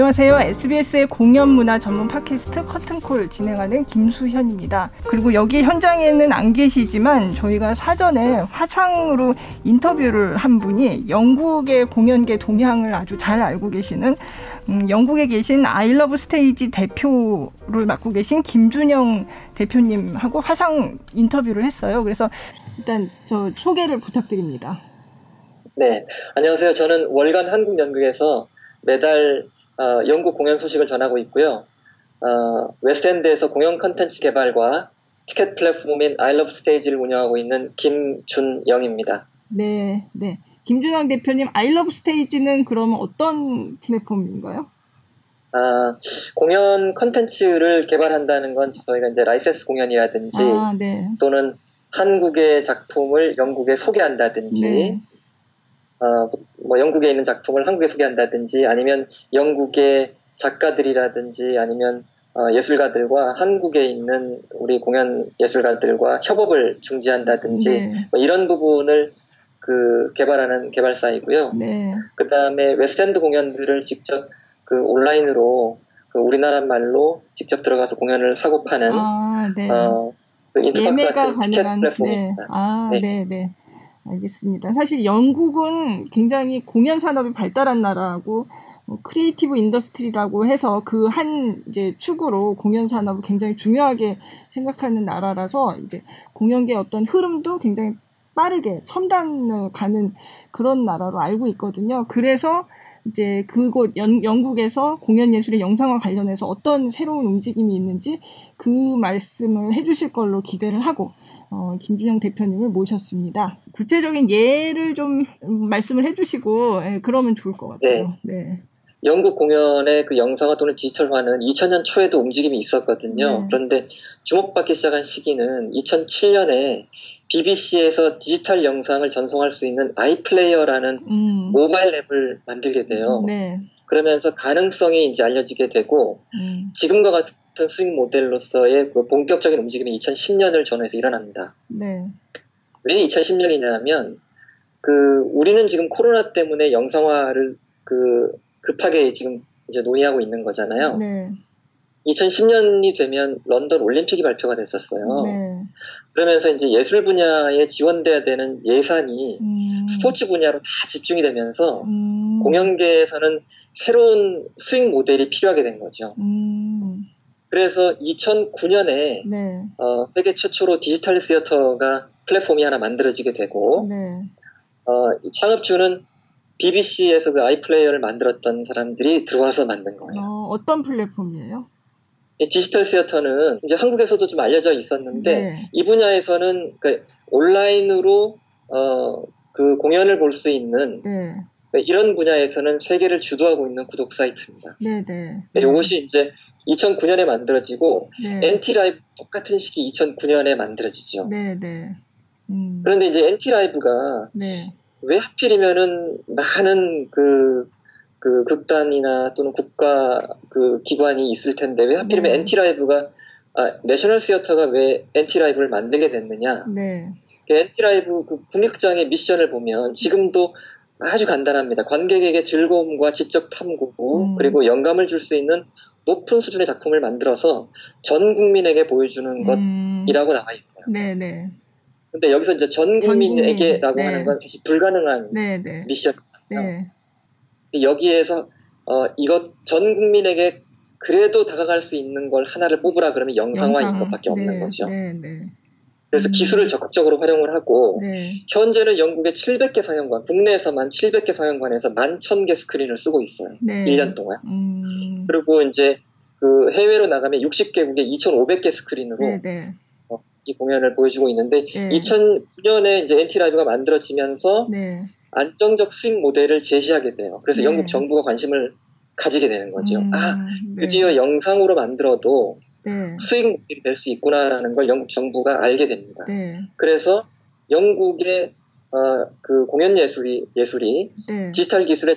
안녕하세요. SBS의 공연 문화 전문 팟캐스트 커튼콜 진행하는 김수현입니다. 그리고 여기 현장에는 안 계시지만 저희가 사전에 화상으로 인터뷰를 한 분이 영국의 공연계 동향을 아주 잘 알고 계시는 음, 영국에 계신 아이러브 스테이지 대표를 맡고 계신 김준영 대표님하고 화상 인터뷰를 했어요. 그래서 일단 저 소개를 부탁드립니다. 네, 안녕하세요. 저는 월간 한국연극에서 매달 어, 영국 공연 소식을 전하고 있고요. 어, 웨스트엔드에서 공연 컨텐츠 개발과 티켓 플랫폼인 아이러브 스테이지를 운영하고 있는 김준영입니다. 네, 네. 김준영 대표님, 아이러브 스테이지는 그러면 어떤 플랫폼인가요? 아, 공연 컨텐츠를 개발한다는 건 저희가 이제 라이센스 공연이라든지 아, 네. 또는 한국의 작품을 영국에 소개한다든지 네. 어, 뭐 영국에 있는 작품을 한국에 소개한다든지 아니면 영국의 작가들이라든지 아니면 어, 예술가들과 한국에 있는 우리 공연 예술가들과 협업을 중재한다든지 네. 뭐 이런 부분을 그 개발하는 개발사이고요. 네. 그 다음에 웨스트엔드 공연들을 직접 그 온라인으로 그 우리나라 말로 직접 들어가서 공연을 사고 파는 아, 네. 어, 그 인터파크 같은 티켓 플랫폼입니다. 네. 아, 네. 네, 네. 알겠습니다. 사실 영국은 굉장히 공연 산업이 발달한 나라고 뭐 creative industry라고 해서 그 한 이제 축으로 공연 산업을 굉장히 중요하게 생각하는 나라라서 이제 공연계 어떤 흐름도 굉장히 빠르게 첨단을 가는 그런 나라로 알고 있거든요. 그래서 이제 그곳 연, 영국에서 공연 예술의 영상화 관련해서 어떤 새로운 움직임이 있는지 그 말씀을 해주실 걸로 기대를 하고 어, 김준영 대표님을 모셨습니다. 구체적인 예를 좀 말씀을 해주시고 예, 그러면 좋을 것 같아요. 네. 네. 영국 공연의 그 영상화 또는 디지털화는 2000년 초에도 움직임이 있었거든요. 네. 그런데 주목받기 시작한 시기는 2007년에 BBC에서 디지털 영상을 전송할 수 있는 아이플레이어라는 음. 모바일 앱을 만들게 돼요. 네. 그러면서 가능성이 이제 알려지게 되고 음. 지금과 같은 수익 모델로서의 그 본격적인 움직임이 2010년을 전후해서 일어납니다. 네. 왜 2010년이냐면 그 우리는 지금 코로나 때문에 영상화를 그 급하게 지금 이제 논의하고 있는 거잖아요. 네. 2010년이 되면 런던 올림픽이 발표가 됐었어요. 네. 그러면서 이제 예술 분야에 지원돼야 되는 예산이 음. 스포츠 분야로 다 집중이 되면서 음. 공연계에서는 새로운 수익 모델이 필요하게 된 거죠. 음. 그래서 2009년에 네. 어, 세계 최초로 디지털 시어터가 플랫폼이 하나 만들어지게 되고 네. 어, 창업주는 BBC에서 그 아이플레이어를 만들었던 사람들이 들어와서 만든 거예요. 어, 어떤 플랫폼이에요? 디지털 시어터는 이제 한국에서도 좀 알려져 있었는데 네. 이 분야에서는 그 온라인으로 어, 그 공연을 볼 수 있는 네. 이런 분야에서는 세계를 주도하고 있는 구독 사이트입니다. 네네. 네. 네, 이것이 이제 2009년에 만들어지고 네. NT Live 똑같은 시기 2009년에 만들어지죠. 네네. 네. 음. 그런데 이제 NT Live가 네. 왜 하필이면은 많은 그, 그 극단이나 또는 국가 그 기관이 있을 텐데 왜 하필이면 네. NT 라이브가 아, 내셔널 시어터가 왜 NT 라이브를 만들게 됐느냐? 네. NT 그 라이브 그 국립극장의 미션을 보면 지금도 아주 간단합니다. 관객에게 즐거움과 지적 탐구 음. 그리고 영감을 줄 수 있는 높은 수준의 작품을 만들어서 전 국민에게 보여주는 음. 것이라고 나와 있어요. 네네. 근데 여기서 이제 전 국민에게라고 네. 하는 건 사실 불가능한 네네. 미션이에요. 네. 여기에서 어, 이것 전 국민에게 그래도 다가갈 수 있는 걸 하나를 뽑으라 그러면 영상화인 영상. 것밖에 없는 네. 거죠. 네. 네. 그래서 음. 기술을 적극적으로 활용을 하고 네. 현재는 영국의 700개 상영관, 국내에서만 700개 상영관에서 11,000개 스크린을 쓰고 있어요. 네. 1년 동안. 음. 그리고 이제 그 해외로 나가면 60개국에 2,500개 스크린으로 네, 네. 어, 이 공연을 보여주고 있는데 2009년에 이제 엔티 라이브가 만들어지면서 네. 안정적 수익 모델을 제시하게 돼요. 그래서 영국 정부가 관심을 가지게 되는 거죠. 음. 아, 드디어 영상으로 만들어도 네. 수익 모델이 될 수 있구나라는 걸 영국 정부가 알게 됩니다. 네. 그래서 영국의 어, 그 공연 예술이 예술이 네. 디지털 기술에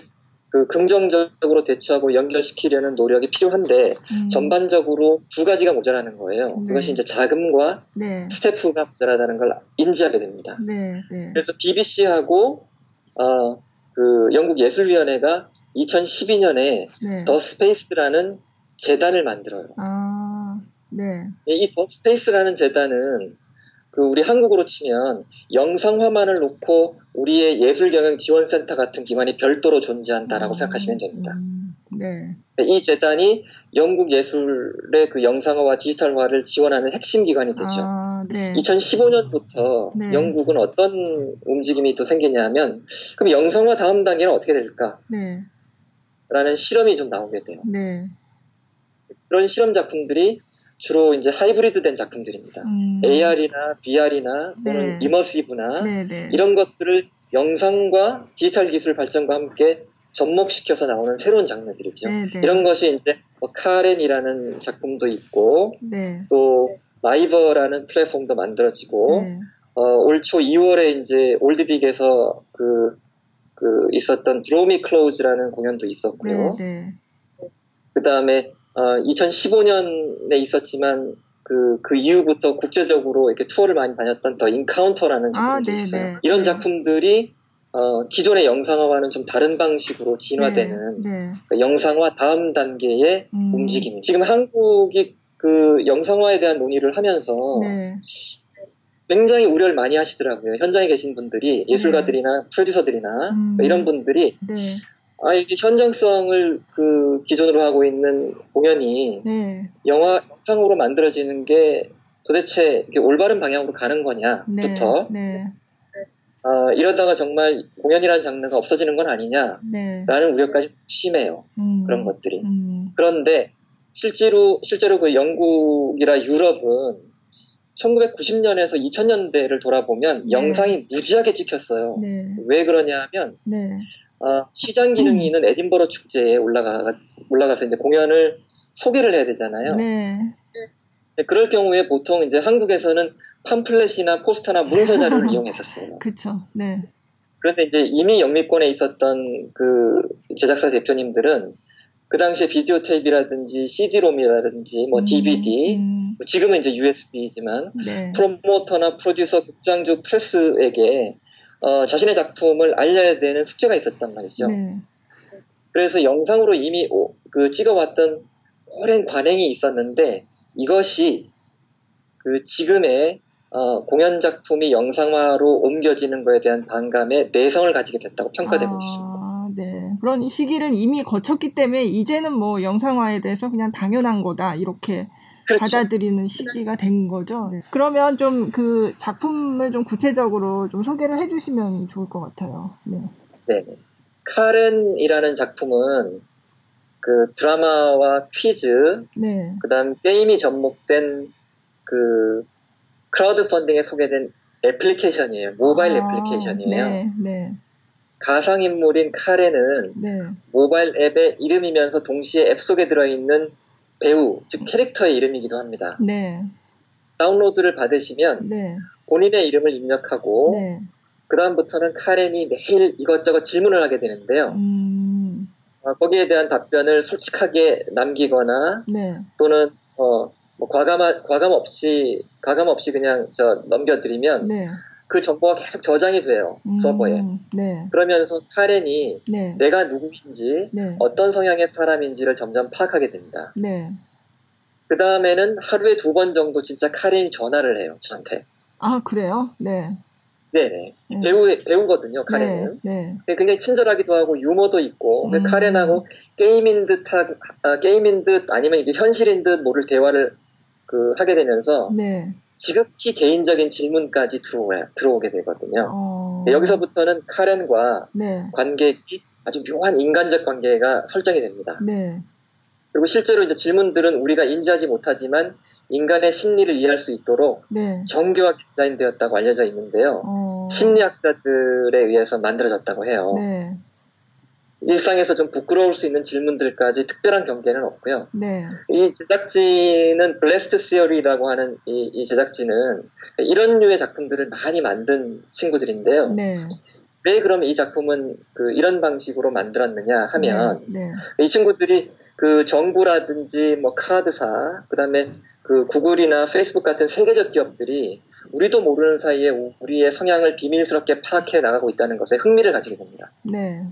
그 긍정적으로 대처하고 연결시키려는 노력이 필요한데 음. 전반적으로 두 가지가 모자라는 거예요. 네. 그것이 이제 자금과 네. 스태프가 모자라다는 걸 인지하게 됩니다. 네. 네. 그래서 BBC하고 어, 그 영국 예술위원회가 2012년에 네. The Space라는 재단을 만들어요. 아, 네. 이 The Space라는 재단은 그 우리 한국으로 치면 영상화만을 놓고 우리의 예술경영 지원센터 같은 기관이 별도로 존재한다라고 음, 생각하시면 됩니다. 음, 네. 이 재단이 영국 예술의 그 영상화와 디지털화를 지원하는 핵심 기관이 되죠. 아, 네. 2015년부터 네. 영국은 어떤 움직임이 또 생기냐면 그럼 영상화 다음 단계는 어떻게 될까? 네. 라는 실험이 좀 나오게 돼요. 네. 그런 실험 작품들이 주로 이제 하이브리드 된 작품들입니다. 음. AR이나 VR이나 또는 네. 이머시브나 네, 네. 이런 것들을 영상과 디지털 기술 발전과 함께 접목시켜서 나오는 새로운 장르들이죠. 네, 네. 이런 것이 이제 뭐 카렌이라는 작품도 있고 네. 또 마이버라는 플랫폼도 만들어지고 네. 어, 올 초 2월에 이제 올드빅에서 그, 그 있었던 Draw Me Close라는 공연도 있었고요. 그 다음에 어, 2015년에 있었지만 그, 그 이후부터 국제적으로 이렇게 투어를 많이 다녔던 The Encounter라는 작품도 아, 있어요. 이런 네. 작품들이 어, 기존의 영상화와는 좀 다른 방식으로 진화되는 네, 네. 그 영상화 다음 단계의 음. 움직임. 지금 한국이 그 영상화에 대한 논의를 하면서 네. 굉장히 우려를 많이 하시더라고요. 현장에 계신 분들이 예술가들이나 네. 프로듀서들이나 음. 이런 분들이 네. 아, 이게 현장성을 그 기존으로 하고 있는 공연이 네. 영화 영상으로 만들어지는 게 도대체 올바른 방향으로 가는 거냐부터 네. 네. 어, 이러다가 정말 공연이라는 장르가 없어지는 건 아니냐라는 네. 우려까지 심해요. 음. 그런 것들이. 음. 그런데 실제로 실제로 그 영국이라 유럽은 1990년에서 2000년대를 돌아보면 네. 영상이 무지하게 찍혔어요. 네. 왜 그러냐면 네. 어, 시장 기능이 있는 에딘버러 축제에 올라가 올라가서 이제 공연을 소개를 해야 되잖아요. 네. 네. 그럴 경우에 보통 이제 한국에서는 팜플렛이나 포스터나 문서 자료를 이용했었어요. 그렇죠. 네. 그런데 이제 이미 영미권에 있었던 그 제작사 대표님들은 그 당시에 비디오 테이프라든지 CD롬이라든지 뭐 음, DVD, 음. 지금은 이제 USB이지만 네. 프로모터나 프로듀서, 극장주, 프레스에게 어, 자신의 작품을 알려야 되는 숙제가 있었단 말이죠. 네. 그래서 영상으로 이미 오, 그 찍어왔던 오랜 관행이 있었는데 이것이 그 지금의 어, 공연 작품이 영상화로 옮겨지는 것에 대한 반감에 내성을 가지게 됐다고 평가되고 아, 있습니다. 네. 그런 시기를 이미 거쳤기 때문에 이제는 뭐 영상화에 대해서 그냥 당연한 거다 이렇게 그렇죠. 받아들이는 시기가 된 거죠. 네. 그러면 좀 그 작품을 좀 구체적으로 좀 소개를 해주시면 좋을 것 같아요. 네. 네. 카렌이라는 작품은 그 드라마와 퀴즈, 네. 그다음 게임이 접목된 그 크라우드 펀딩에 소개된 애플리케이션이에요. 모바일 아, 애플리케이션이에요. 네, 네. 가상인물인 카렌은 네. 모바일 앱의 이름이면서 동시에 앱 속에 들어있는 배우, 즉 캐릭터의 이름이기도 합니다. 네. 다운로드를 받으시면 네. 본인의 이름을 입력하고 네. 그 다음부터는 카렌이 매일 이것저것 질문을 하게 되는데요. 음. 어, 거기에 대한 답변을 솔직하게 남기거나 네. 또는 어, 뭐 과감 과감 없이 과감 없이 그냥 저 넘겨드리면 네. 그 정보가 계속 저장이 돼요 음, 서버에. 네. 그러면서 카렌이 네. 내가 누구인지 네. 어떤 성향의 사람인지를 점점 파악하게 됩니다. 네. 그 다음에는 하루에 두 번 정도 진짜 카렌이 전화를 해요 저한테. 아 그래요? 네. 네네. 네. 배우, 배우거든요, 카렌은. 네, 네. 굉장히 친절하기도 하고, 유머도 있고, 음. 카렌하고 게임인 듯, 하, 아, 게임인 듯, 아니면 이게 현실인 듯 모를 대화를 그, 하게 되면서, 네. 지극히 개인적인 질문까지 들어오야, 들어오게 되거든요. 어... 여기서부터는 카렌과 네. 관객이 아주 묘한 인간적 관계가 설정이 됩니다. 네. 그리고 실제로 이제 질문들은 우리가 인지하지 못하지만 인간의 심리를 이해할 수 있도록 네. 정교하게 디자인되었다고 알려져 있는데요. 어... 심리학자들에 의해서 만들어졌다고 해요. 네. 일상에서 좀 부끄러울 수 있는 질문들까지 특별한 경계는 없고요. 네. 이 제작진은 블레스트 시어리라고 하는 이, 이, 제작진은 이런 류의 작품들을 많이 만든 친구들인데요. 네. 왜 그럼 이 작품은 그 이런 방식으로 만들었느냐 하면 네, 네. 이 친구들이 그 정부라든지 뭐 카드사 그다음에 그 구글이나 페이스북 같은 세계적 기업들이 우리도 모르는 사이에 우리의 성향을 비밀스럽게 파악해 나가고 있다는 것에 흥미를 가지게 됩니다. 네.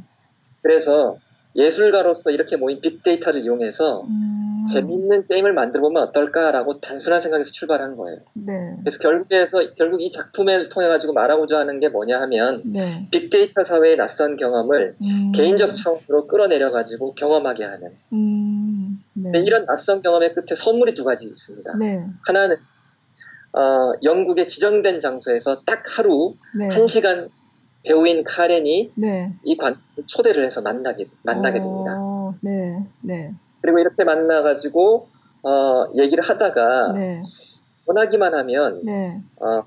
그래서 예술가로서 이렇게 모인 빅데이터를 이용해서 음. 재밌는 게임을 만들어 보면 어떨까라고 단순한 생각에서 출발한 거예요. 네. 그래서 결국에서 결국 이 작품을 통해 가지고 말하고자 하는 게 뭐냐 하면 네. 빅데이터 사회의 낯선 경험을 음. 개인적 차원으로 끌어내려 가지고 경험하게 하는. 음. 네. 이런 낯선 경험의 끝에 선물이 두 가지 있습니다. 네. 하나는 어, 영국의 지정된 장소에서 딱 하루 네. 한 시간 배우인 카렌이 네. 이 관 초대를 해서 만나게 만나게 어, 됩니다. 네, 네. 그리고 이렇게 만나가지고 어, 얘기를 하다가 네. 원하기만 하면 네. 어,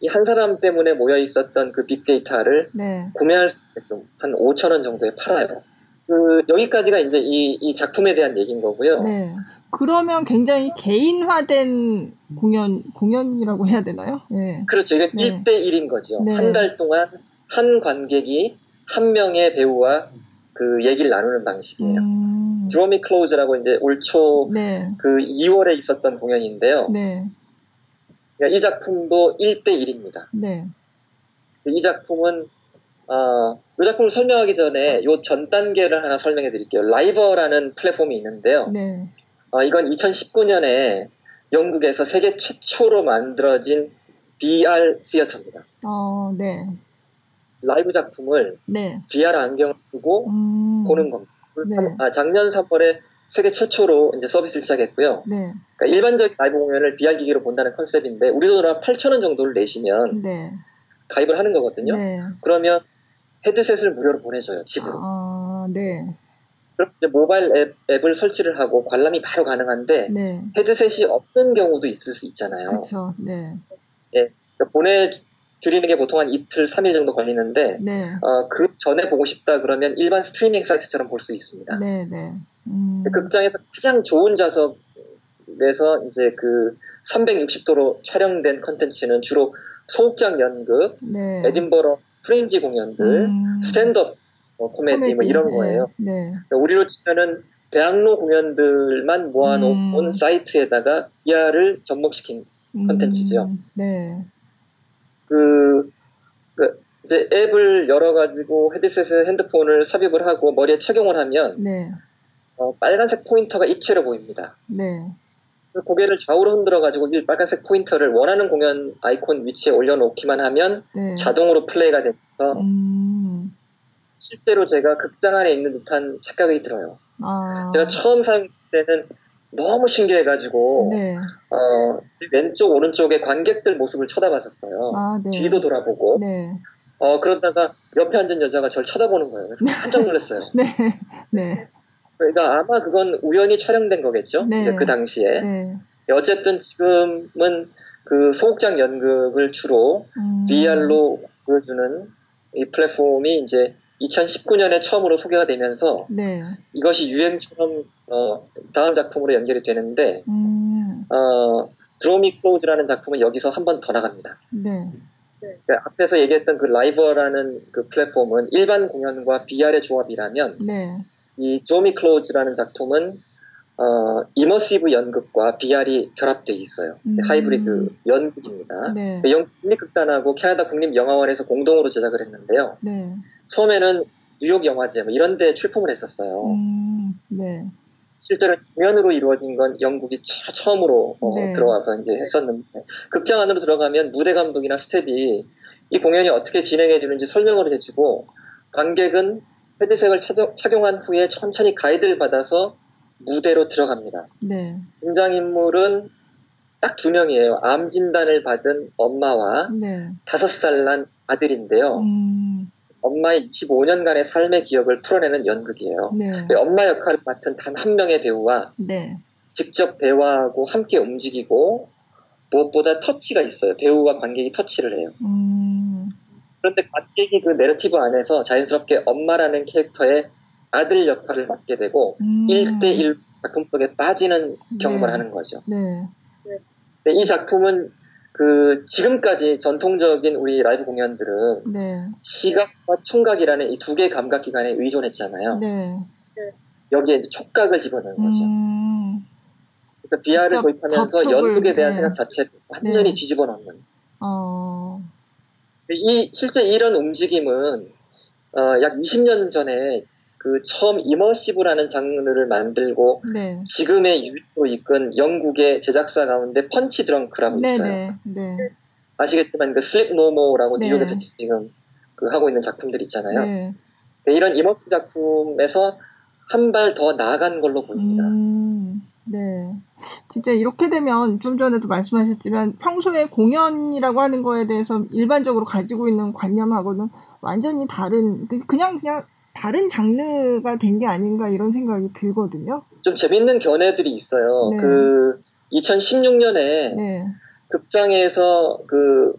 이 한 사람 때문에 모여 있었던 그 빅데이터를 네. 구매할 수 있게끔 한 5천 원 정도에 팔아요. 그 여기까지가 이제 이, 이 작품에 대한 얘기인 거고요. 네. 그러면 굉장히 개인화된 공연 공연이라고 해야 되나요? 네. 그렇죠. 이건 네. 1대 1인 거죠. 네. 한달 동안 한 관객이 한 명의 배우와 그 얘기를 나누는 방식이에요. 음. 드로미 클로즈라고 이제 올초 네. 그 2월에 있었던 공연인데요. 네. 그러니까 이 작품도 1대 1입니다. 네. 이 작품은 어, 이 작품을 설명하기 전에 요전 단계를 하나 설명해 드릴게요. 라이버라는 플랫폼이 있는데요. 네. 어, 이건 2019년에 영국에서 세계 최초로 만들어진 VR 시어터입니다. 어, 네. 라이브 작품을 네. VR 안경을 쓰고 음. 보는 겁니다. 네. 아, 작년 3월에 세계 최초로 이제 서비스를 시작했고요. 네. 그러니까 일반적 라이브 공연을 VR 기기로 본다는 컨셉인데 우리 돈으로 한 8천 원 정도를 내시면 네. 가입을 하는 거거든요. 네. 그러면 헤드셋을 무료로 보내줘요 집으로. 아, 네. 그럼 이제 모바일 앱, 앱을 설치를 하고 관람이 바로 가능한데 네. 헤드셋이 없는 경우도 있을 수 있잖아요. 그렇죠. 네. 예, 그러니까 보내 드리는 게 보통 한 이틀, 3일 정도 걸리는데 네. 어, 그 전에 보고 싶다 그러면 일반 스트리밍 사이트처럼 볼 수 있습니다. 네, 네. 음. 그 극장에서 가장 좋은 좌석에서 이제 그 360도로 촬영된 컨텐츠는 주로 소극장 연극, 네. 에딘버러 프린지 공연들, 음. 스탠드업 어, 코미디, 코미디, 뭐 이런 네. 거예요. 네. 그러니까 우리로 치면은 대학로 공연들만 모아놓은 음. 사이트에다가 VR을 접목시킨 컨텐츠죠. 음. 네. 그, 그 이제 앱을 열어가지고 헤드셋에 핸드폰을 삽입을 하고 머리에 착용을 하면 네. 어, 빨간색 포인터가 입체로 보입니다. 네. 그 고개를 좌우로 흔들어가지고 이 빨간색 포인터를 원하는 공연 아이콘 위치에 올려놓기만 하면 네. 자동으로 플레이가 되면서 음. 실제로 제가 극장 안에 있는 듯한 착각이 들어요. 아. 제가 처음 사용 때는 너무 신기해가지고 네. 어, 왼쪽 오른쪽에 관객들 모습을 쳐다봤었어요. 아, 네. 뒤도 돌아보고. 네. 어 그러다가 옆에 앉은 여자가 저를 쳐다보는 거예요. 그래서 깜짝 놀랐어요. 네. 네. 그러니까 아마 그건 우연히 촬영된 거겠죠. 네. 이제 그 당시에. 네. 어쨌든 지금은 그 소극장 연극을 주로 음. VR로 보여주는 이 플랫폼이 이제 2019년에 처음으로 소개가 되면서 네. 이것이 유행처럼 어, 다음 작품으로 연결이 되는데 음. 어, Draw Me Close라는 작품은 여기서 한 번 더 나갑니다. 네. 그 앞에서 얘기했던 그 LIVR라는 그 플랫폼은 일반 공연과 VR의 조합이라면 네. 이 Draw Me Close라는 작품은 어, immersive 연극과 VR이 결합되어 있어요. 음. 하이브리드 연극입니다. 네. 영국 국립극단하고 캐나다 국립영화원에서 공동으로 제작을 했는데요. 네. 처음에는 뉴욕 영화제 뭐 이런 데 출품을 했었어요. 음. 네. 실제로 공연으로 이루어진 건 영국이 처음으로 어, 네. 들어와서 이제 했었는데 극장 안으로 들어가면 무대 감독이나 스텝이 이 공연이 어떻게 진행해 주는지 설명을 해주고 관객은 헤드색을 착용한 후에 천천히 가이드를 받아서 무대로 들어갑니다. 네. 등장인물은 딱 두 명이에요. 암 진단을 받은 엄마와 네. 다섯 네. 살난 아들인데요. 음. 엄마의 25년간의 삶의 기억을 풀어내는 연극이에요. 네. 엄마 역할을 맡은 단 한 명의 배우와 네. 직접 대화하고 함께 움직이고 무엇보다 터치가 있어요. 배우와 관객이 터치를 해요. 음. 그런데 관객이 그 내러티브 안에서 자연스럽게 엄마라는 캐릭터의 아들 역할을 맡게 되고 음. 1대1 작품 속에 빠지는 경험을 네. 하는 거죠. 네. 이 작품은 그 지금까지 전통적인 우리 라이브 공연들은 네. 시각과 청각이라는 이 두 개의 감각 기관에 의존했잖아요. 네. 여기에 이제 촉각을 집어넣은 거죠. 음. 그래서 VR을 도입하면서 연극에 대한 네. 생각 자체를 완전히 네. 뒤집어 놓는. 어. 이 실제 이런 움직임은 어, 약 20년 전에 그 처음 이머시브라는 장르를 만들고 네. 지금의 유로 이끈 영국의 제작사 가운데 펀치 드렁크라고 네, 있어요. 네, 네. 아시겠지만 그 슬립 노모라고 네. 뉴욕에서 지금 그 하고 있는 작품들 있잖아요. 네. 이런 이머시 작품에서 한 발 더 나아간 걸로 보입니다. 음, 네. 진짜 이렇게 되면 좀 전에도 말씀하셨지만 평소에 공연이라고 하는 거에 대해서 일반적으로 가지고 있는 관념하고는 완전히 다른 그, 그냥 그냥 다른 장르가 된 게 아닌가 이런 생각이 들거든요. 좀 재밌는 견해들이 있어요. 네. 그 2016년에 네. 극장에서 그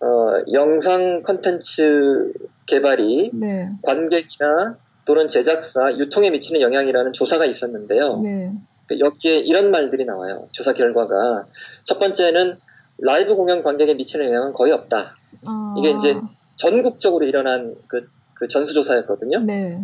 어, 영상 컨텐츠 개발이 네. 관객이나 또는 제작사 유통에 미치는 영향이라는 조사가 있었는데요. 네. 그 여기에 이런 말들이 나와요. 조사 결과가 첫 번째는 라이브 공연 관객에 미치는 영향은 거의 없다. 아. 이게 이제 전국적으로 일어난 그, 그 전수조사였거든요. 네.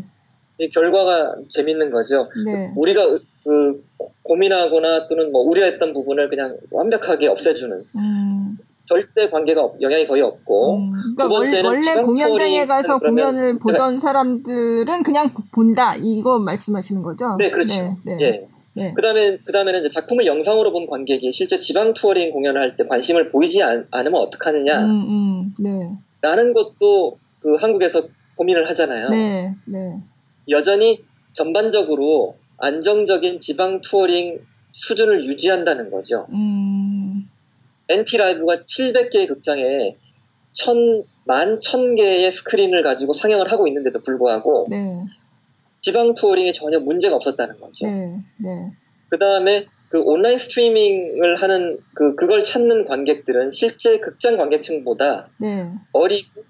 이 결과가 재밌는 거죠. 네. 우리가 그 고민하거나 또는 뭐 우려했던 부분을 그냥 완벽하게 없애주는 음. 절대 관계가 영향이 거의 없고 음. 그러니까 두 번째는 원래 공연장에 가서 공연을 보던 사람들은 그냥 본다 이거 말씀하시는 거죠? 네, 그렇죠. 네, 네. 예. 네. 그다음에 그다음에는 작품을 영상으로 본 관객이 실제 지방 touring 공연을 할 때 관심을 보이지 않, 으면 어떡하느냐. 음, 음, 네. 라는 것도 그 한국에서 고민을 하잖아요. 네, 네. 여전히 전반적으로 안정적인 지방 touring 수준을 유지한다는 거죠. 음. NT Live가 700개의 극장에 천, 만 1000개의 스크린을 가지고 상영을 하고 있는데도 불구하고 네. 지방 touring에 전혀 문제가 없었다는 거죠. 네. 네. 그 다음에 그 온라인 스트리밍을 하는 그 그걸 찾는 관객들은 실제 극장 관객층보다 네. 어리고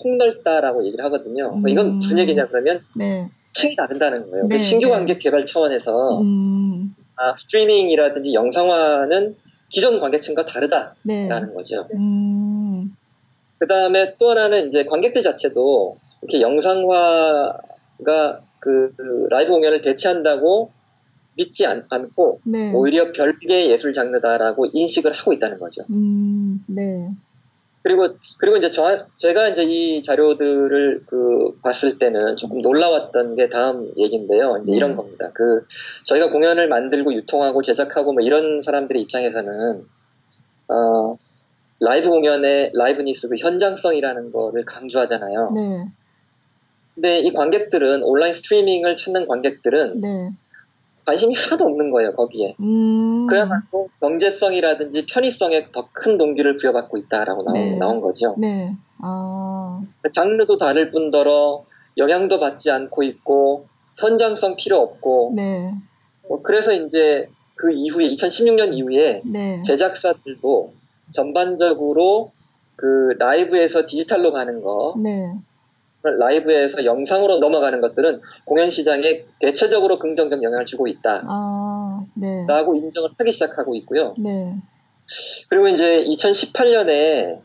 폭넓다라고 얘기를 하거든요. 음. 이건 무슨 얘기냐 그러면 네. 층이 다른다는 거예요. 그 네. 신규 관객 개발 차원에서 음. 아, 스트리밍이라든지 영상화는 기존 관객층과 다르다라는 네. 거죠. 음. 그 다음에 또 하나는 이제 관객들 자체도 이렇게 영상화가 그, 그 라이브 공연을 대체한다고 믿지 않, 고 네. 오히려 별개의 예술 장르다라고 인식을 하고 있다는 거죠. 음, 네. 그리고 그리고 이제 저 제가 이제 이 자료들을 그 봤을 때는 조금 놀라웠던 게 다음 얘기인데요. 이제 네. 이런 겁니다. 그 저희가 공연을 만들고 유통하고 제작하고 뭐 이런 사람들의 입장에서는 어 라이브 공연의 라이브니스 그 현장성이라는 거를 강조하잖아요. 네. 근데 이 관객들은 온라인 스트리밍을 찾는 관객들은 네. 관심이 하나도 없는 거예요 거기에. 음. 그야말로 경제성이라든지 편의성에 더 큰 동기를 부여받고 있다라고 나온, 네. 나온 거죠. 네. 아. 장르도 다를 뿐더러 영향도 받지 않고 있고 현장성 필요 없고. 네. 뭐 그래서 이제 그 이후에 2016년 이후에 네. 제작사들도 전반적으로 그 라이브에서 디지털로 가는 거. 네. 라이브에서 영상으로 넘어가는 것들은 공연 시장에 대체적으로 긍정적 영향을 주고 있다. 아, 네. 라고 인정을 하기 시작하고 있고요. 네. 그리고 이제 2018년에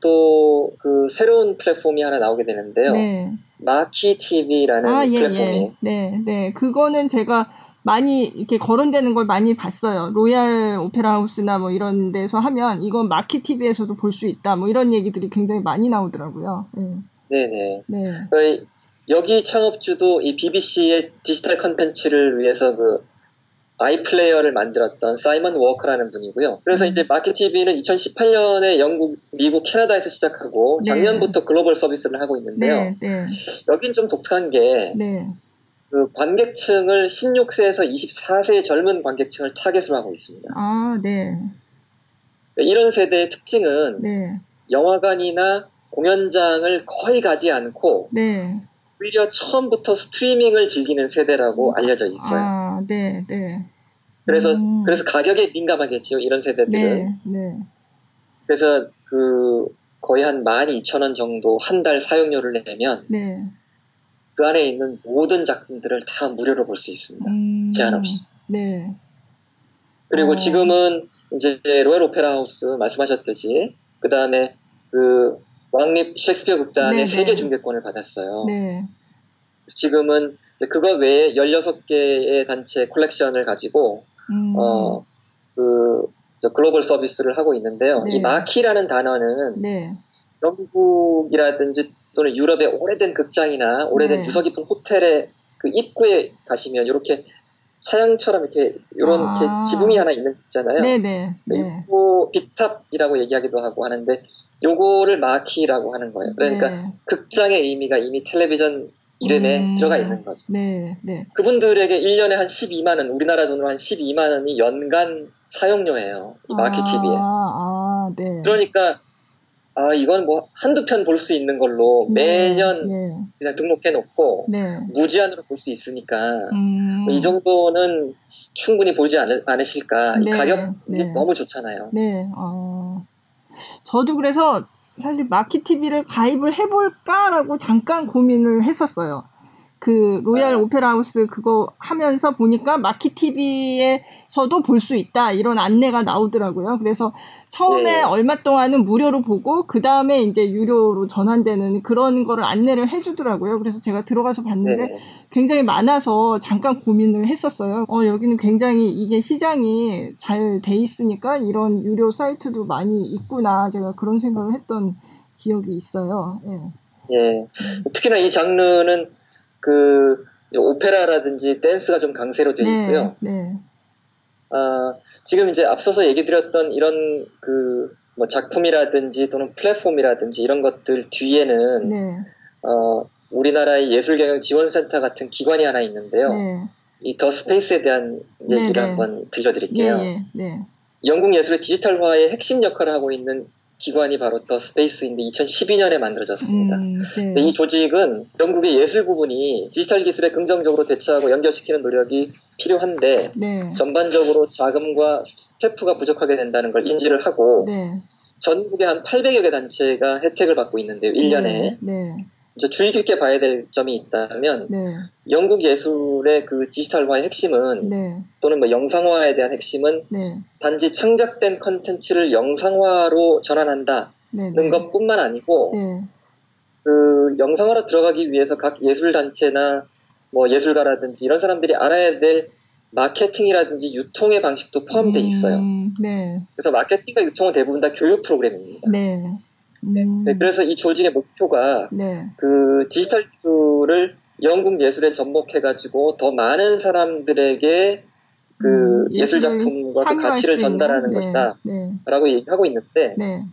또 그 새로운 플랫폼이 하나 나오게 되는데요. 네. 마키 TV라는 아, 예, 예. 플랫폼이. 예. 네, 네. 그거는 제가 많이 이렇게 거론되는 걸 많이 봤어요. 로얄 오페라 하우스나 뭐 이런 데서 하면 이건 마키 TV에서도 볼 수 있다. 뭐 이런 얘기들이 굉장히 많이 나오더라고요. 네. 네네. 네. 그 여기 창업주도 이 BBC의 디지털 컨텐츠를 위해서 그 iPlayer를 만들었던 사이먼 워커라는 분이고요. 그래서 음. 이제 마켓TV는 2018년에 영국, 미국, 캐나다에서 시작하고 네. 작년부터 글로벌 서비스를 하고 있는데요. 네, 네. 여긴 좀 독특한 게 네. 그 관객층을 16세에서 24세의 젊은 관객층을 타겟으로 하고 있습니다. 아, 네. 이런 세대의 특징은 네. 영화관이나 공연장을 거의 가지 않고 네. 오히려 처음부터 스트리밍을 즐기는 세대라고 음. 알려져 있어요. 아, 네, 네. 그래서 음. 그래서 가격에 민감하겠지요 이런 세대들은. 네, 네. 그래서 그 거의 한 12,000원 정도 한 달 사용료를 내면 네. 그 안에 있는 모든 작품들을 다 무료로 볼 수 있습니다. 음. 제한 없이. 네. 그리고 어. 지금은 이제 로얄 오페라 하우스 말씀하셨듯이 그 다음에 그 왕립 셰익스피어 극단의 세계 중계권을 받았어요. 네. 지금은 그거 외에 16개의 단체 콜렉션을 가지고 음. 어, 그 글로벌 서비스를 하고 있는데요. 네. 이 마키라는 단어는 네. 영국이라든지 또는 유럽의 오래된 극장이나 오래된 네. 유서 깊은 호텔의 그 입구에 가시면 이렇게 사양처럼 이렇게 이런 아. 이렇게 지붕이 하나 있는 있잖아요. 네네. 네. 이거 비탑이라고 얘기하기도 하고 하는데 요거를 마키라고 하는 거예요. 그러니까 네. 극장의 의미가 이미 텔레비전 이름에 음. 들어가 있는 거죠. 네, 네. 그분들에게 1년에 한 12만 원, 우리나라 돈으로 한 12만 원이 연간 사용료예요. 이 마키 TV에. 아, 아, 네. 그러니까 아 이건 뭐 한두 편 볼 수 있는 걸로 네, 매년 네. 그냥 등록해 놓고 네. 무제한으로 볼 수 있으니까 음. 이 정도는 충분히 보지 않, 않으실까 네. 가격이 네. 너무 좋잖아요. 네. 어. 저도 그래서 사실 마키 TV를 가입을 해볼까라고 잠깐 고민을 했었어요. 그 로얄 네. 오페라 하우스 그거 하면서 보니까 마키 TV에서도 볼 수 있다 이런 안내가 나오더라고요. 그래서 처음에 네. 얼마 동안은 무료로 보고 그 다음에 이제 유료로 전환되는 그런 거를 안내를 해주더라고요. 그래서 제가 들어가서 봤는데 네. 굉장히 많아서 잠깐 고민을 했었어요. 어 여기는 굉장히 이게 시장이 잘 돼 있으니까 이런 유료 사이트도 많이 있구나 제가 그런 생각을 했던 기억이 있어요. 예. 예. 특히나 이 장르는 그 오페라라든지 댄스가 좀 강세로 되어 네, 있고요. 네. 아, 지금 이제 앞서서 얘기 드렸던 이런 그 뭐 작품이라든지 또는 플랫폼이라든지 이런 것들 뒤에는 네. 어, 우리나라의 예술경영지원센터 같은 기관이 하나 있는데요. 네. 이 The Space에 대한 얘기를 네, 네. 한번 들려드릴게요. 예, 예, 영국 예술의 디지털화의 핵심 역할을 하고 있는 기관이 바로 The Space인데 2012년에 만들어졌습니다. 음, 네. 이 조직은 영국의 예술 부분이 디지털 기술에 긍정적으로 대처하고 연결시키는 노력이 필요한데 네. 전반적으로 자금과 스태프가 부족하게 된다는 걸 인지를 하고 네. 전국에 한 800여 개 단체가 혜택을 받고 있는데요. 1년에. 이제 주의 깊게 봐야 될 점이 있다면 네. 영국 예술의 그 디지털화의 핵심은 네. 또는 뭐 영상화에 대한 핵심은 네. 단지 창작된 컨텐츠를 영상화로 전환한다는 네, 네. 것뿐만 아니고 네. 그 영상화로 들어가기 위해서 각 예술 단체나 뭐 예술가라든지 이런 사람들이 알아야 될 마케팅이라든지 유통의 방식도 포함되어 있어요. 음, 그래서 마케팅과 유통은 대부분 다 교육 프로그램입니다. 네. 네, 그래서 이 조직의 목표가 네. 그 디지털 기술을 영국 예술에 접목해가지고 더 많은 사람들에게 그 음, 예술 작품과 그 가치를 전달하는 네. 것이다라고 네. 얘기하고 있는데 네.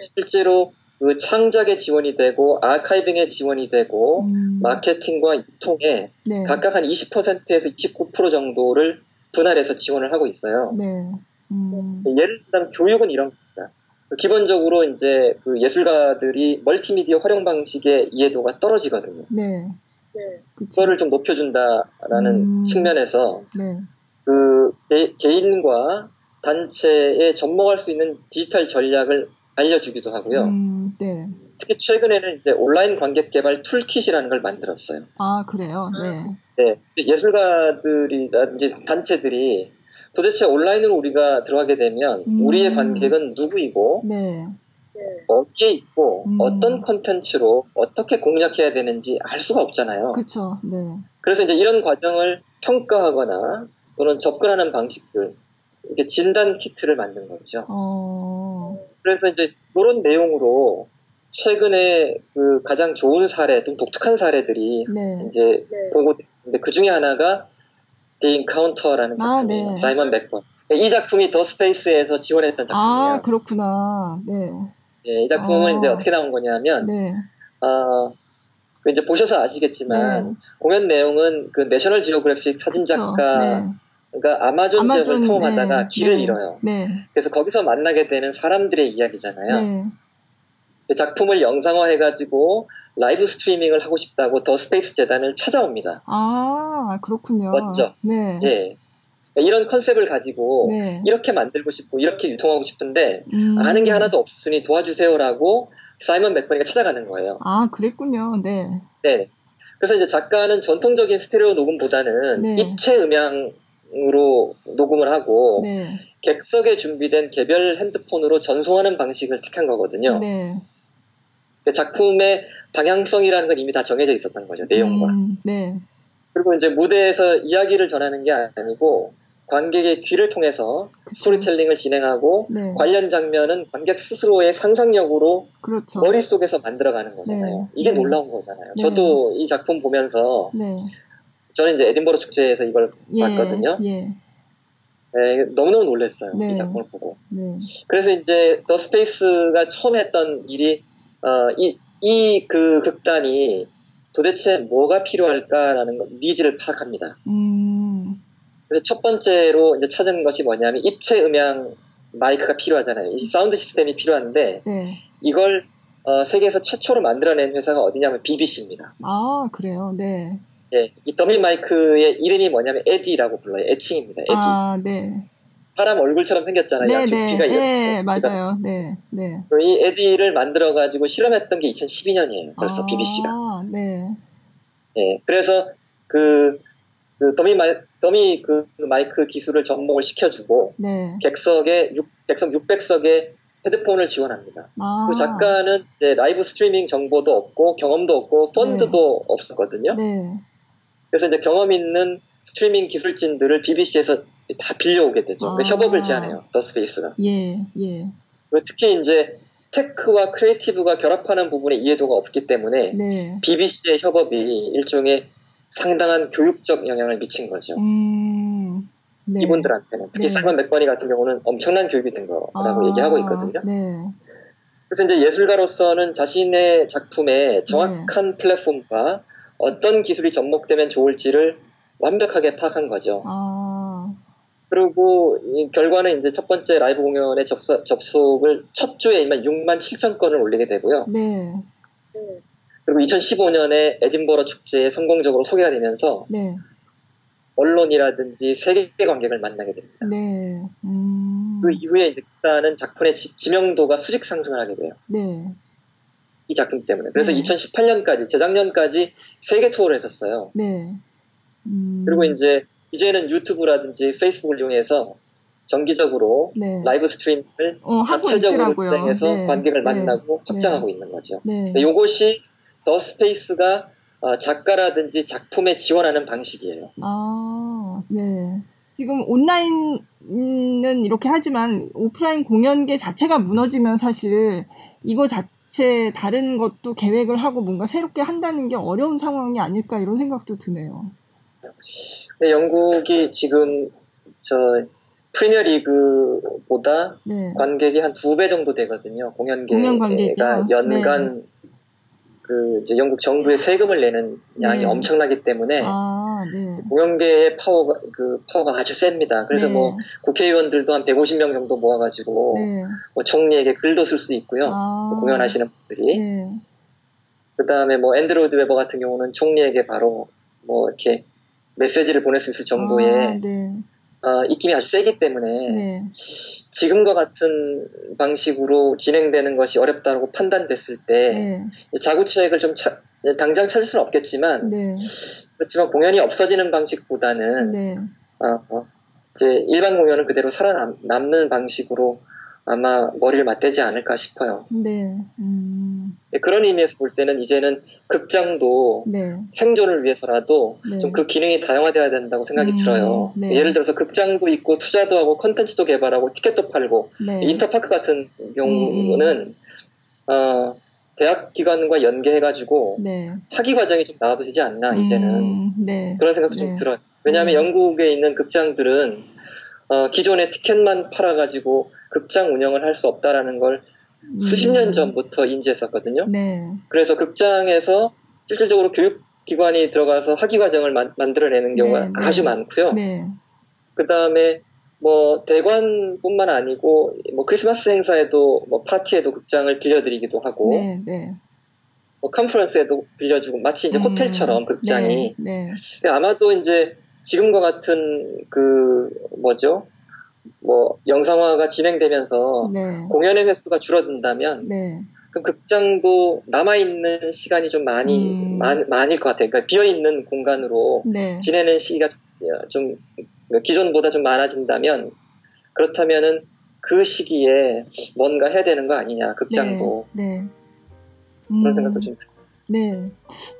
실제로 그 창작에 지원이 되고 아카이빙에 지원이 되고 음. 마케팅과 유통에 네. 각각 한 20%에서 29% 정도를 분할해서 지원을 하고 있어요. 음. 예를 들면 교육은 이런 기본적으로 이제 그 예술가들이 멀티미디어 활용 방식의 이해도가 떨어지거든요. 네. 네. 그거를 좀 높여준다라는 음. 측면에서 네. 그 개, 인과 단체에 접목할 수 있는 디지털 전략을 알려주기도 하고요. 음, 네. 특히 최근에는 이제 온라인 관객 개발 toolkit이라는 걸 만들었어요. 아 그래요? 네. 네. 예술가들이라든지 단체들이 도대체 온라인으로 우리가 들어가게 되면 음. 우리의 관객은 누구이고 네. 어디에 있고 음. 어떤 컨텐츠로 어떻게 공략해야 되는지 알 수가 없잖아요. 그렇죠. 네. 그래서 이제 이런 과정을 평가하거나 또는 접근하는 방식들 이렇게 진단 키트를 만든 거죠. 어. 그래서 이제 그런 내용으로 최근에 그 가장 좋은 사례, 좀 독특한 사례들이 네. 이제 네. 보고됐는데 그 중에 하나가 The Encounter라는 아, 작품이에요. 아, 네. 사이먼 맥버니. 이 작품이 The Space에서 지원했던 작품이에요. 아, 그렇구나. 네. 네, 이 작품은 아, 이제 어떻게 나온 거냐면, 네. 어, 그 이제 보셔서 아시겠지만, 네. 공연 내용은 그 내셔널 지오그래픽 사진 작가, 네. 그러니까 아마존, 아마존 지역을 탐험하다가 네. 길을 네. 잃어요. 네. 그래서 거기서 만나게 되는 사람들의 이야기잖아요. 그 작품을 영상화해가지고 라이브 스트리밍을 하고 싶다고 The Space 재단을 찾아옵니다. 아, 그렇군요. 맞죠? 네. 예. 이런 컨셉을 가지고 네. 이렇게 만들고 싶고 이렇게 유통하고 싶은데 음. 아는 게 하나도 없으니 도와주세요라고 사이먼 맥버니가 찾아가는 거예요. 아, 그랬군요. 네. 네. 그래서 이제 작가는 전통적인 스테레오 녹음보다는 네. 입체 음향으로 녹음을 하고 네. 객석에 준비된 개별 핸드폰으로 전송하는 방식을 택한 거거든요. 네. 그 작품의 방향성이라는 건 이미 다 정해져 있었던 거죠 내용과. 음, 네. 그리고 이제 무대에서 이야기를 전하는 게 아니고 관객의 귀를 통해서 그쵸. 스토리텔링을 진행하고 네. 관련 장면은 관객 스스로의 상상력으로 그렇죠. 머릿속에서 만들어가는 거잖아요. 네. 이게 네. 놀라운 거잖아요. 네. 저도 이 작품 보면서 네. 저는 이제 에딘버러 축제에서 이걸 예. 봤거든요. 예. 네, 너무너무 놀랐어요. 이 작품을 보고. 그래서 이제 The Space가 처음 했던 일이 어, 이, 이 그 극단이 도대체 뭐가 필요할까라는 needs를 파악합니다. 음. 그래서 첫 번째로 이제 찾은 것이 뭐냐면 입체 음향 마이크가 필요하잖아요. 이 사운드 시스템이 필요한데 네. 이걸 어, 세계에서 최초로 만들어낸 회사가 어디냐면 BBC입니다. 아 그래요, 네. 예, 이 더미 마이크의 이름이 뭐냐면 에디라고 불러요. 애칭입니다. 에디. 아, 네. 사람 얼굴처럼 생겼잖아요. 네, 네. 귀가 네, 맞아요. 네, 네. 이 에디를 만들어 가지고 실험했던 게 2012년이에요. 벌써 아, BBC가. 네. 예, 그래서 그, 그 더미 마이, 더미 그 마이크 기술을 접목을 시켜주고 네. 객석에 6, 객석 600석에 헤드폰을 지원합니다. 아. 그 작가는 라이브 스트리밍 정보도 없고 경험도 없고 펀드도 네. 없었거든요. 네. 그래서 이제 경험 있는 스트리밍 기술진들을 BBC에서 다 빌려오게 되죠. 아. 협업을 제안해요. The Space가. 예, 예. 특히 이제 tech와 creative가 결합하는 부분에 이해도가 없기 때문에 네. BBC의 협업이 일종의 상당한 교육적 영향을 미친 거죠. 음, 네. 이분들한테는 특히 네. 사이먼 맥버니 같은 경우는 엄청난 교육이 된 거라고 아, 얘기하고 있거든요. 네. 그래서 이제 예술가로서는 자신의 작품에 정확한 네. 플랫폼과 어떤 기술이 접목되면 좋을지를 완벽하게 파악한 거죠. 아. 그리고 이 결과는 이제 첫 번째 라이브 공연의 접속, 접속을 첫 주에만 6만 7천 건을 올리게 되고요. 네. 그리고 2015년에 에딘버러 축제에 성공적으로 소개가 되면서 네. 언론이라든지 세계 관객을 만나게 됩니다. 네. 음... 그 이후에 이제 일단은 작품의 지, 명도가 수직 상승을 하게 돼요. 네. 이 작품 때문에. 그래서 네. 2018년까지, 재작년까지 세계 투어를 했었어요. 네. 음... 그리고 이제 이제는 유튜브라든지 페이스북을 이용해서 정기적으로 네. live stream을 어, 자체적으로 진행해서 네. 관객을 네. 만나고 확장하고 네. 있는 거죠. 이것이 The Space가 어, 작가라든지 작품에 지원하는 방식이에요. 아, 네. 지금 온라인은 이렇게 하지만 오프라인 공연계 자체가 무너지면 사실 이거 자체 다른 것도 계획을 하고 뭔가 새롭게 한다는 게 어려운 상황이 아닐까 이런 생각도 드네요. 네, 영국이 지금 저 프리미어 리그보다 네. 관객이 한 두 배 정도 되거든요. 공연계가 공연 연간 네. 그 이제 영국 정부에 세금을 내는 양이 네. 엄청나기 때문에 아, 네. 공연계의 파워가 그 파워가 아주 셉니다. 그래서 네. 뭐 국회의원들도 한 150명 정도 모아가지고 네. 뭐 총리에게 글도 쓸 수 있고요. 아, 뭐 공연하시는 분들이 네. 그 다음에 뭐 앤드류 로이드 웨버 같은 경우는 총리에게 바로 뭐 이렇게 메시지를 보낼 수 있을 정도의 아, 네. 어, 입김이 아주 세기 때문에 네. 지금과 같은 방식으로 진행되는 것이 어렵다고 판단됐을 때 네. 자구책을 좀 차, 당장 찾을 수는 없겠지만 네. 그렇지만 공연이 없어지는 방식보다는 네. 어, 어, 이제 일반 공연은 그대로 살아남는 방식으로 아마 머리를 맞대지 않을까 싶어요. 네. 음... 네, 그런 의미에서 볼 때는 이제는 극장도 네. 생존을 위해서라도 네. 좀그 기능이 다양화돼야 된다고 생각이 음... 들어요. 네. 예를 들어서 극장도 있고 투자도 하고 컨텐츠도 개발하고 티켓도 팔고 네. 인터파크 같은 경우는 음... 어, 대학 기관과 연계해가지고 네. 학위 과정이 좀 나와도 되지 않나 이제는 음... 그런 생각도 좀 들어요. 왜냐하면 영국에 있는 극장들은 어, 기존의 티켓만 팔아가지고 극장 운영을 할 수 없다라는 걸 음. 수십 년 전부터 인지했었거든요. 네. 그래서 극장에서 실질적으로 교육기관이 들어가서 학위 과정을 만, 들어내는 경우가 네, 네. 아주 많고요. 네. 그 다음에 뭐 대관뿐만 아니고 뭐 크리스마스 행사에도 뭐 파티에도 극장을 빌려드리기도 하고 네, 네. 뭐 컨퍼런스에도 빌려주고 마치 이제 음, 호텔처럼 극장이 네, 아마도 이제 지금과 같은 그 뭐죠 뭐 영상화가 진행되면서 네. 공연의 횟수가 줄어든다면 네. 그럼 극장도 남아 있는 시간이 좀 많이 음. 많, 많을 것 같아요. 그러니까 비어 있는 공간으로 네. 지내는 시기가 좀 기존보다 좀 많아진다면 그렇다면은 그 시기에 뭔가 해야 되는 거 아니냐 극장도 네. 네. 음. 그런 생각도 좀 네.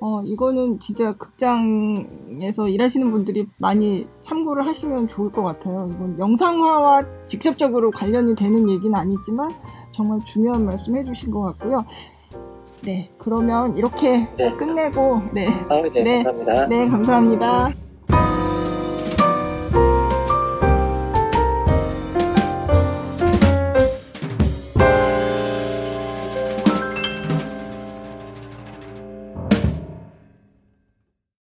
어, 이거는 진짜 극장에서 일하시는 분들이 많이 참고를 하시면 좋을 것 같아요. 이건 영상화와 직접적으로 관련이 되는 얘기는 아니지만 정말 중요한 말씀 해주신 것 같고요. 네. 그러면 이렇게 네. 끝내고, 네. 아, 네, 네. 감사합니다. 네, 감사합니다.